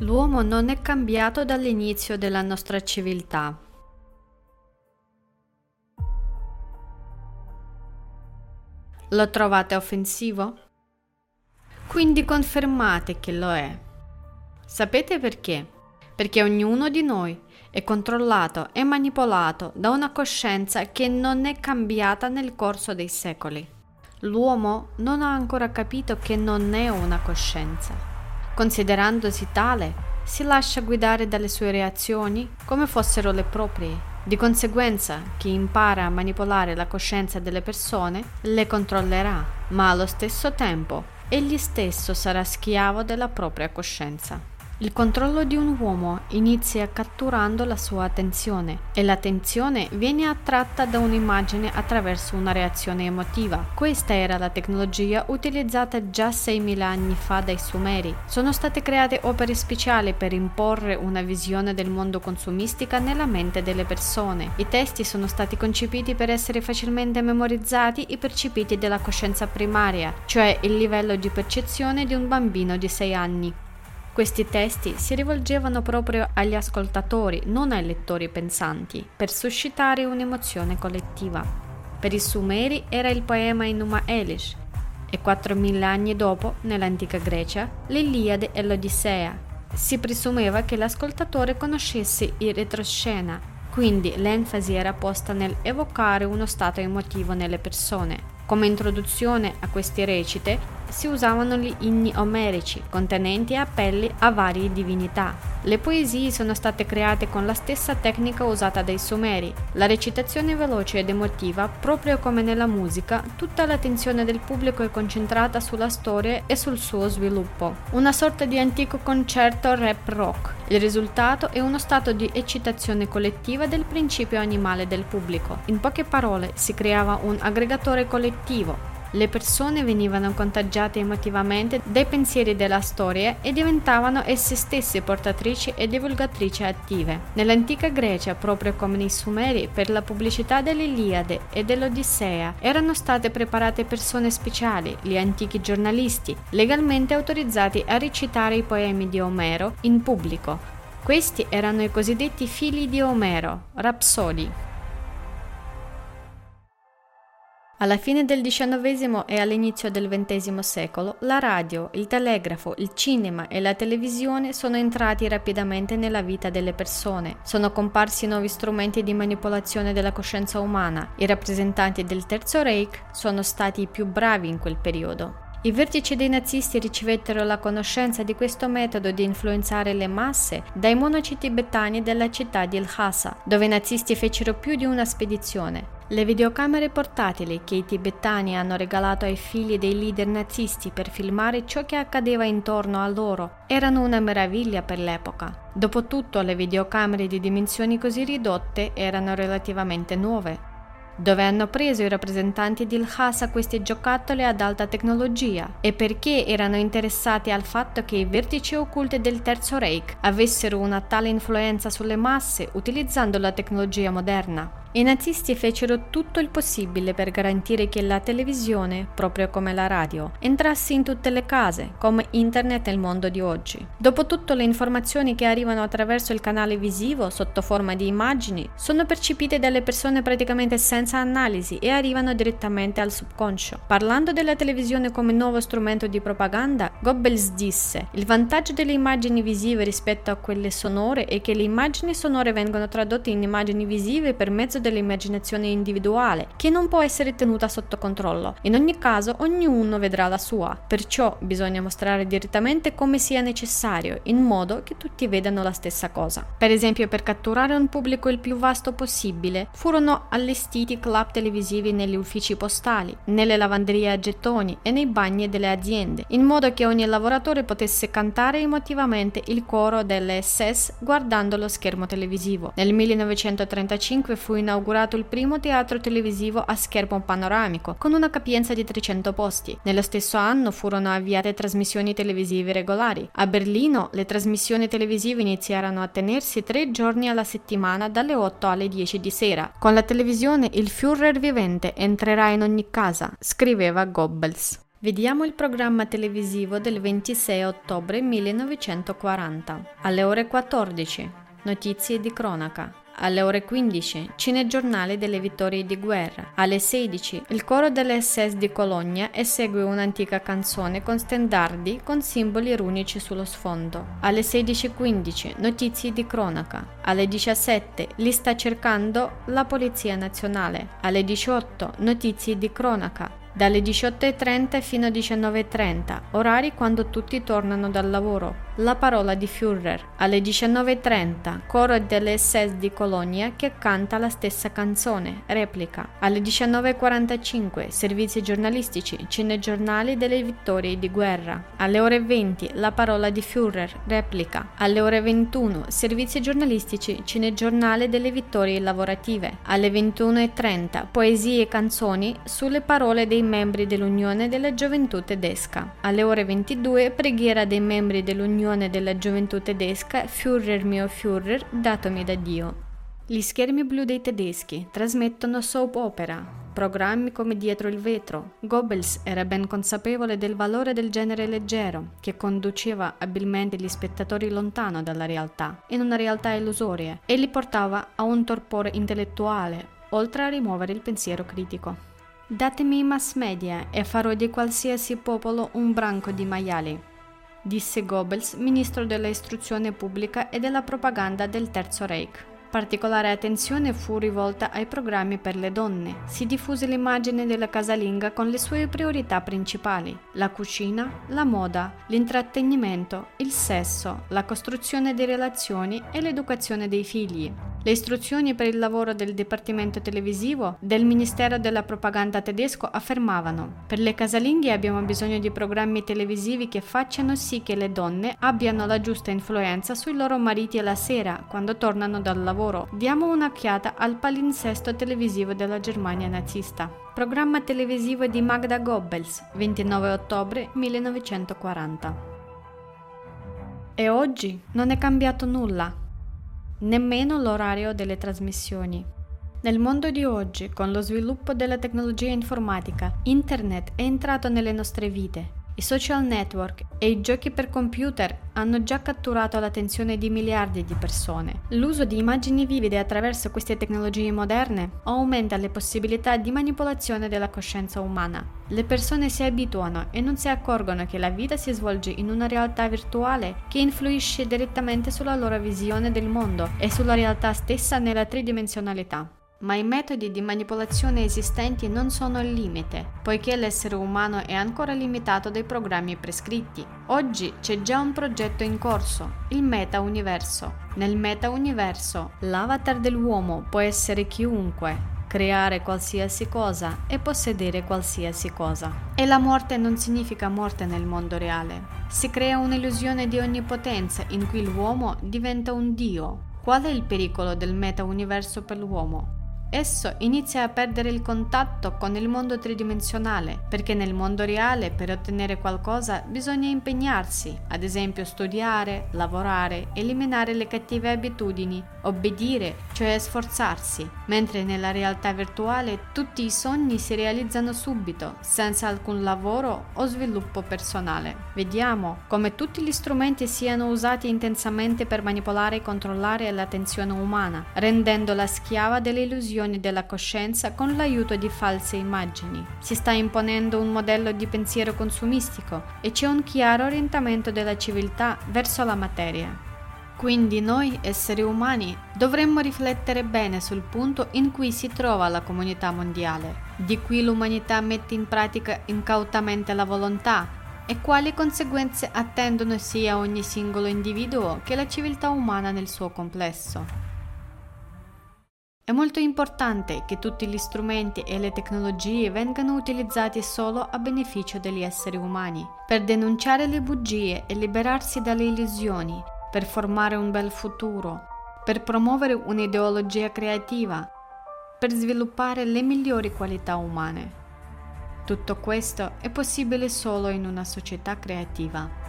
L'uomo non è cambiato dall'inizio della nostra civiltà. Lo trovate offensivo? Quindi confermate che lo è. Sapete perché? Perché ognuno di noi è controllato e manipolato da una coscienza che non è cambiata nel corso dei secoli. L'uomo non ha ancora capito che non è una coscienza. Considerandosi tale, si lascia guidare dalle sue reazioni come fossero le proprie. Di conseguenza, chi impara a manipolare la coscienza delle persone le controllerà, ma allo stesso tempo egli stesso sarà schiavo della propria coscienza. Il controllo di un uomo inizia catturando la sua attenzione e l'attenzione viene attratta da un'immagine attraverso una reazione emotiva. Questa era la tecnologia utilizzata già 6.000 anni fa dai Sumeri. Sono state create opere speciali per imporre una visione del mondo consumistica nella mente delle persone. I testi sono stati concepiti per essere facilmente memorizzati e percepiti dalla coscienza primaria, cioè il livello di percezione di un bambino di 6 anni. Questi testi si rivolgevano proprio agli ascoltatori, non ai lettori pensanti, per suscitare un'emozione collettiva. Per i Sumeri era il poema Inuma Elish e 4.000 anni dopo, nell'antica Grecia, l'Iliade e l'Odissea. Si presumeva che l'ascoltatore conoscesse il retroscena, quindi l'enfasi era posta nel evocare uno stato emotivo nelle persone. Come introduzione a queste recite si usavano gli inni omerici, contenenti appelli a varie divinità. Le poesie sono state create con la stessa tecnica usata dai Sumeri, la recitazione veloce ed emotiva, proprio come nella musica, tutta l'attenzione del pubblico è concentrata sulla storia e sul suo sviluppo. Una sorta di antico concerto rap rock. Il risultato è uno stato di eccitazione collettiva del principio animale del pubblico. In poche parole, si creava un aggregatore collettivo, le persone venivano contagiate emotivamente dai pensieri della storia e diventavano esse stesse portatrici e divulgatrici attive. Nell'antica Grecia, proprio come nei Sumeri, per la pubblicità dell'Iliade e dell'Odissea erano state preparate persone speciali, gli antichi giornalisti, legalmente autorizzati a recitare i poemi di Omero in pubblico. Questi erano i cosiddetti figli di Omero, rapsodi. Alla fine del XIX e all'inizio del XX secolo, la radio, il telegrafo, il cinema e la televisione sono entrati rapidamente nella vita delle persone. Sono comparsi nuovi strumenti di manipolazione della coscienza umana. I rappresentanti del Terzo Reich sono stati i più bravi in quel periodo. I vertici dei nazisti ricevettero la conoscenza di questo metodo di influenzare le masse dai monaci tibetani della città di Lhasa, dove i nazisti fecero più di una spedizione. Le videocamere portatili che i tibetani hanno regalato ai figli dei leader nazisti per filmare ciò che accadeva intorno a loro erano una meraviglia per l'epoca. Dopotutto le videocamere di dimensioni così ridotte erano relativamente nuove. Dove hanno preso i rappresentanti di Lhasa questi giocattoli ad alta tecnologia e perché erano interessati al fatto che i vertici occulti del Terzo Reich avessero una tale influenza sulle masse utilizzando la tecnologia moderna. I nazisti fecero tutto il possibile per garantire che la televisione, proprio come la radio, entrasse in tutte le case, come internet nel mondo di oggi. Dopotutto le informazioni che arrivano attraverso il canale visivo sotto forma di immagini sono percepite dalle persone praticamente senza analisi e arrivano direttamente al subconscio. Parlando della televisione come nuovo strumento di propaganda, Goebbels disse: "Il vantaggio delle immagini visive rispetto a quelle sonore è che le immagini sonore vengono tradotte in immagini visive per mezzo dell'immaginazione individuale, che non può essere tenuta sotto controllo. In ogni caso, ognuno vedrà la sua, perciò bisogna mostrare direttamente come sia necessario, in modo che tutti vedano la stessa cosa. Per esempio, per catturare un pubblico il più vasto possibile, furono allestiti club televisivi negli uffici postali, nelle lavanderie a gettoni e nei bagni delle aziende, in modo che ogni lavoratore potesse cantare emotivamente il coro delle SS guardando lo schermo televisivo. Nel 1935 fu inaugurato inaugurato il primo teatro televisivo a schermo panoramico, con una capienza di 300 posti. Nello stesso anno furono avviate trasmissioni televisive regolari. A Berlino le trasmissioni televisive iniziarono a tenersi tre giorni alla settimana dalle 8 alle 10 di sera. Con la televisione il Führer vivente entrerà in ogni casa, scriveva Goebbels. Vediamo il programma televisivo del 26 ottobre 1940. Alle ore 14. Notizie di cronaca. Alle ore 15 cinegiornale delle vittorie di guerra. Alle 16 il coro delle SS di Cologna esegue un'antica canzone con stendardi con simboli runici sullo sfondo. Alle 16.15 notizie di cronaca. Alle 17 li sta cercando la Polizia Nazionale. Alle 18 notizie di cronaca dalle 18.30 fino alle 19.30, orari quando tutti tornano dal lavoro. La parola di Führer alle 19.30, coro delle di Colonia che canta la stessa canzone, replica. Alle 19.45, servizi giornalistici, cinegiornali delle vittorie di guerra. Alle ore 20, la parola di Führer, replica. Alle ore 21, servizi giornalistici, cinegiornale delle vittorie lavorative. Alle 21.30, poesie e canzoni sulle parole dei membri dell'Unione della Gioventù Tedesca. Alle ore 22, preghiera dei membri dell'Unione Unione della Gioventù Tedesca Führer mio Führer, datomi da Dio. Gli schermi blu dei tedeschi trasmettono soap opera, programmi come Dietro il vetro. Goebbels era ben consapevole del valore del genere leggero, che conduceva abilmente gli spettatori lontano dalla realtà, in una realtà illusoria, e li portava a un torpore intellettuale, oltre a rimuovere il pensiero critico. Datemi i mass media e farò di qualsiasi popolo un branco di maiali disse Goebbels, ministro della istruzione pubblica e della propaganda del Terzo Reich. Particolare attenzione fu rivolta ai programmi per le donne. Si diffuse l'immagine della casalinga con le sue priorità principali: la cucina, la moda, l'intrattenimento, il sesso, la costruzione di relazioni e l'educazione dei figli. Le istruzioni per il lavoro del Dipartimento televisivo del Ministero della Propaganda tedesco affermavano: Per le casalinghe abbiamo bisogno di programmi televisivi che facciano sì che le donne abbiano la giusta influenza sui loro mariti la sera quando tornano dal lavoro. Diamo un'occhiata al palinsesto televisivo della Germania nazista. Programma televisivo di Magda Goebbels, 29 ottobre 1940. E oggi non è cambiato nulla nemmeno l'orario delle trasmissioni. Nel mondo di oggi, con lo sviluppo della tecnologia informatica, Internet è entrato nelle nostre vite i social network e i giochi per computer hanno già catturato l'attenzione di miliardi di persone. L'uso di immagini vivide attraverso queste tecnologie moderne aumenta le possibilità di manipolazione della coscienza umana. Le persone si abituano e non si accorgono che la vita si svolge in una realtà virtuale che influisce direttamente sulla loro visione del mondo e sulla realtà stessa nella tridimensionalità. Ma i metodi di manipolazione esistenti non sono il limite, poiché l'essere umano è ancora limitato dai programmi prescritti. Oggi c'è già un progetto in corso, il meta-universo. Nel meta-universo, l'avatar dell'uomo può essere chiunque, creare qualsiasi cosa e possedere qualsiasi cosa. E la morte non significa morte nel mondo reale. Si crea un'illusione di onnipotenza in cui l'uomo diventa un dio. Qual è il pericolo del meta-universo per l'uomo? Esso inizia a perdere il contatto con il mondo tridimensionale, perché nel mondo reale per ottenere qualcosa bisogna impegnarsi, ad esempio studiare, lavorare, eliminare le cattive abitudini, obbedire, cioè sforzarsi, mentre nella realtà virtuale tutti i sogni si realizzano subito, senza alcun lavoro o sviluppo personale. Vediamo come tutti gli strumenti siano usati intensamente per manipolare e controllare l'attenzione umana, rendendola schiava delle illusioni illusioni della coscienza con l'aiuto di false immagini. Si sta imponendo un modello di pensiero consumistico e c'è un chiaro orientamento della civiltà verso la materia. Quindi noi, esseri umani, dovremmo riflettere bene sul punto in cui si trova la comunità mondiale, di cui l'umanità mette in pratica incautamente la volontà e quali conseguenze attendono sia ogni singolo individuo che la civiltà umana nel suo complesso. È molto importante che tutti gli strumenti e le tecnologie vengano utilizzati solo a beneficio degli esseri umani, per denunciare le bugie e liberarsi dalle illusioni, per formare un bel futuro, per promuovere un'ideologia creativa, per sviluppare le migliori qualità umane. Tutto questo è possibile solo in una società creativa.